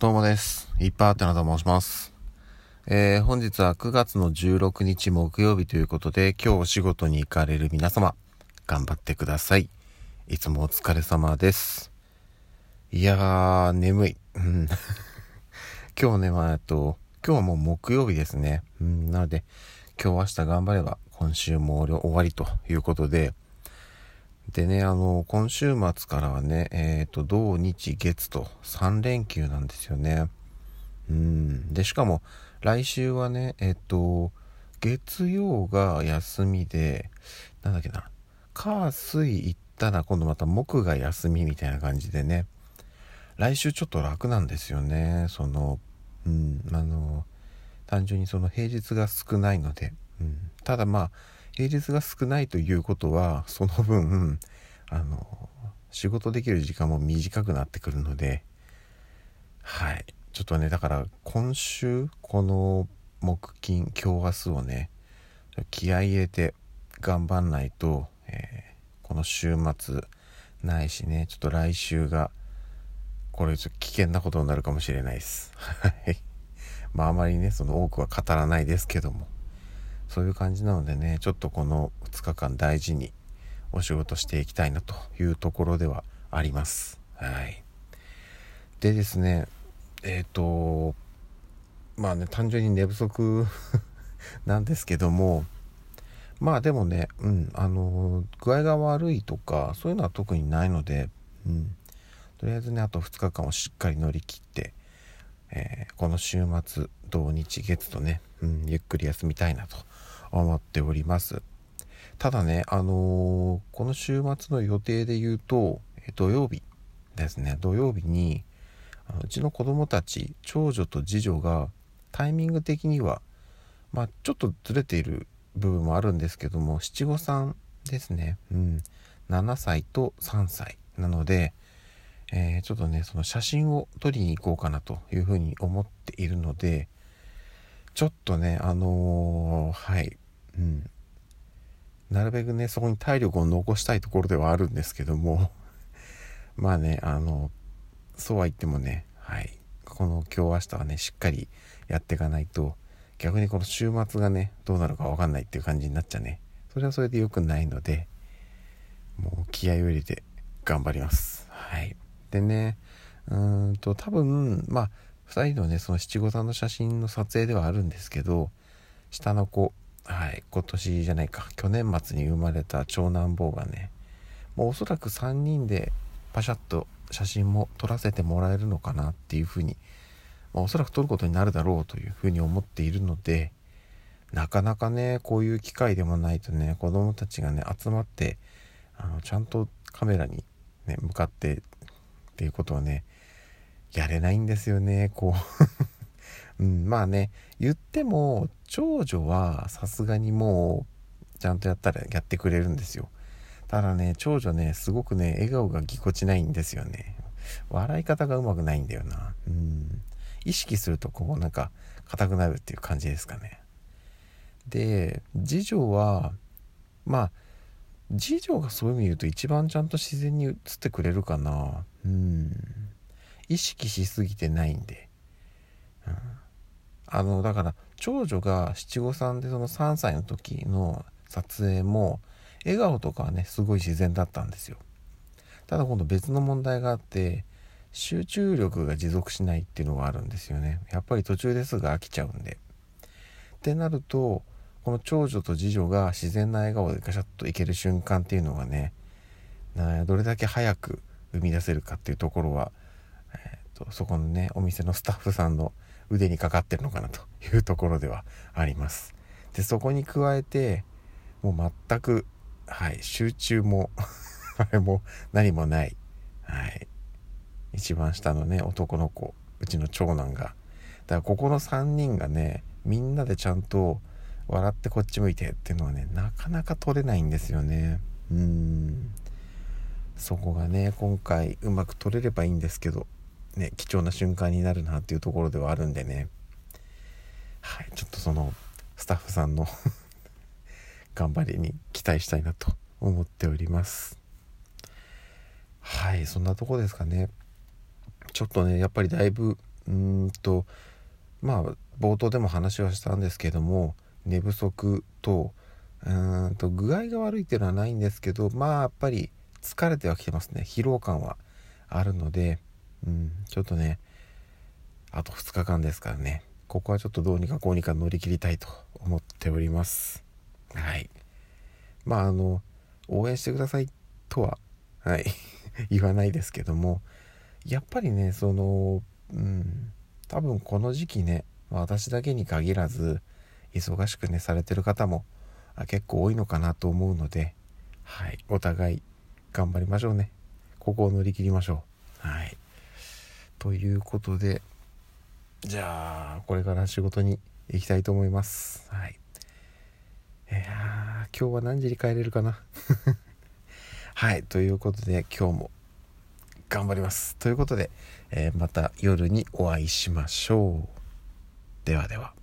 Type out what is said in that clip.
どうもです。いっぱいあってなと申します。えー、本日は9月の16日木曜日ということで、今日お仕事に行かれる皆様、頑張ってください。いつもお疲れ様です。いやー、眠い。うん 今日ね、まあ、えっと、今日はもう木曜日ですね。うん、なので、今日明日頑張れば、今週も終わりということで、でね、あの、今週末からはね、えっ、と、土日月と3連休なんですよね。うん。で、しかも、来週はね、えっ、と、月曜が休みで、なんだっけな、火水行ったら今度また木が休みみたいな感じでね、来週ちょっと楽なんですよね。その、うん、あの、単純にその平日が少ないので、うん、ただまあ、平日が少ないということはその分あの仕事できる時間も短くなってくるのではい。ちょっとねだから今週この木金今日明日をね気合い入れて頑張んないと、えーこの週末ないしねちょっと来週がこれちょっと危険なことになるかもしれないです。はい。まああまりねその多くは語らないですけども。そういう感じなのでね、ちょっとこの2日間大事にお仕事していきたいなというところではあります。はい。でですね、えっ、と、まあね、単純に寝不足 なんですけども、まあでもね、うん、あの、具合が悪いとか、そういうのは特にないので、うん、とりあえずね、あと2日間をしっかり乗り切って、えーこの週末土日月とね、うん、ゆっくり休みたいなと思っております。ただねあのーこの週末の予定で言うと土曜日ですね。土曜日にうちの子供たち長女と次女がタイミング的にはまあちょっとずれている部分もあるんですけども七五三ですね。うん。7歳と3歳なのでえーちょっとねその写真を撮りに行こうかなというふうに思っているのでちょっとねあのーはい。うん。なるべくねそこに体力を残したいところではあるんですけども。まあねあのそうは言ってもねはい。この今日明日はねしっかりやっていかないと逆にこの週末がねどうなるかわかんないっていう感じになっちゃね。それはそれで良くないのでもう気合を入れて頑張ります。はい。でね、うーんと、多分、まあ、2人のね、その七五三の写真の撮影ではあるんですけど、下の子、はい、今年じゃないか、去年末に生まれた長男坊がね、もうおそらく3人でパシャッと写真も撮らせてもらえるのかなっていうふうに、まあ、おそらく撮ることになるだろうというふうに思っているので、なかなかね、こういう機会でもないとね、子供たちがね、集まって、あのちゃんとカメラに、ね、向かってっていうことはねやれないんですよねこう、うん、まあね言っても長女はさすがにもうちゃんとやったらやってくれるんですよ。ただね長女ねすごくね笑顔がぎこちないんですよね。笑い方がうまくないんだよな。うん。意識するとこうなんか硬くなるっていう感じですかね。で次女はまあ次女がそういう意味で言うと一番ちゃんと自然に映ってくれるかな。うん。意識しすぎてないんで、うん、あのだから長女が七五三でその3歳の時の撮影も笑顔とかはねすごい自然だったんですよ。ただ今度別の問題があって集中力が持続しないっていうのがあるんですよね。やっぱり途中ですぐ飽きちゃうんで。ってなるとこの長女と次女が自然な笑顔でガシャッといける瞬間っていうのがねどれだけ早く生み出せるかっていうところは、えーとそこのねお店のスタッフさんの腕にかかってるのかなというところではあります。でそこに加えてもう全くはい集中も あれも何もない。はい。一番下のね男の子うちの長男が。だからここの3人がねみんなでちゃんと笑ってこっち向いてっていうのはねなかなか取れないんですよね。うん。そこがね今回うまく取れればいいんですけど。ね貴重な瞬間になるなっていうところではあるんでね。はいちょっとそのスタッフさんの 頑張りに期待したいなと思っております。はいそんなとこですかね。ちょっとねやっぱりだいぶうんとまあ冒頭でも話はしたんですけども寝不足とうんと具合が悪いっていうのはないんですけどまあやっぱり疲れてはきてますね。疲労感はあるので、うん、ちょっとねあと2日間ですからね。ここはちょっとどうにかこうにか乗り切りたいと思っております。はい。まああの応援してくださいとははい 言わないですけどもやっぱりねそのうん多分この時期ね私だけに限らず忙しくねされてる方も結構多いのかなと思うのではいお互い頑張りましょうね。ここを乗り切りましょう。ということでじゃあこれから仕事に行きたいと思います。はい。いや今日は何時に帰れるかな？はいということで今日も頑張ります。ということで、えー、また夜にお会いしましょう。ではでは。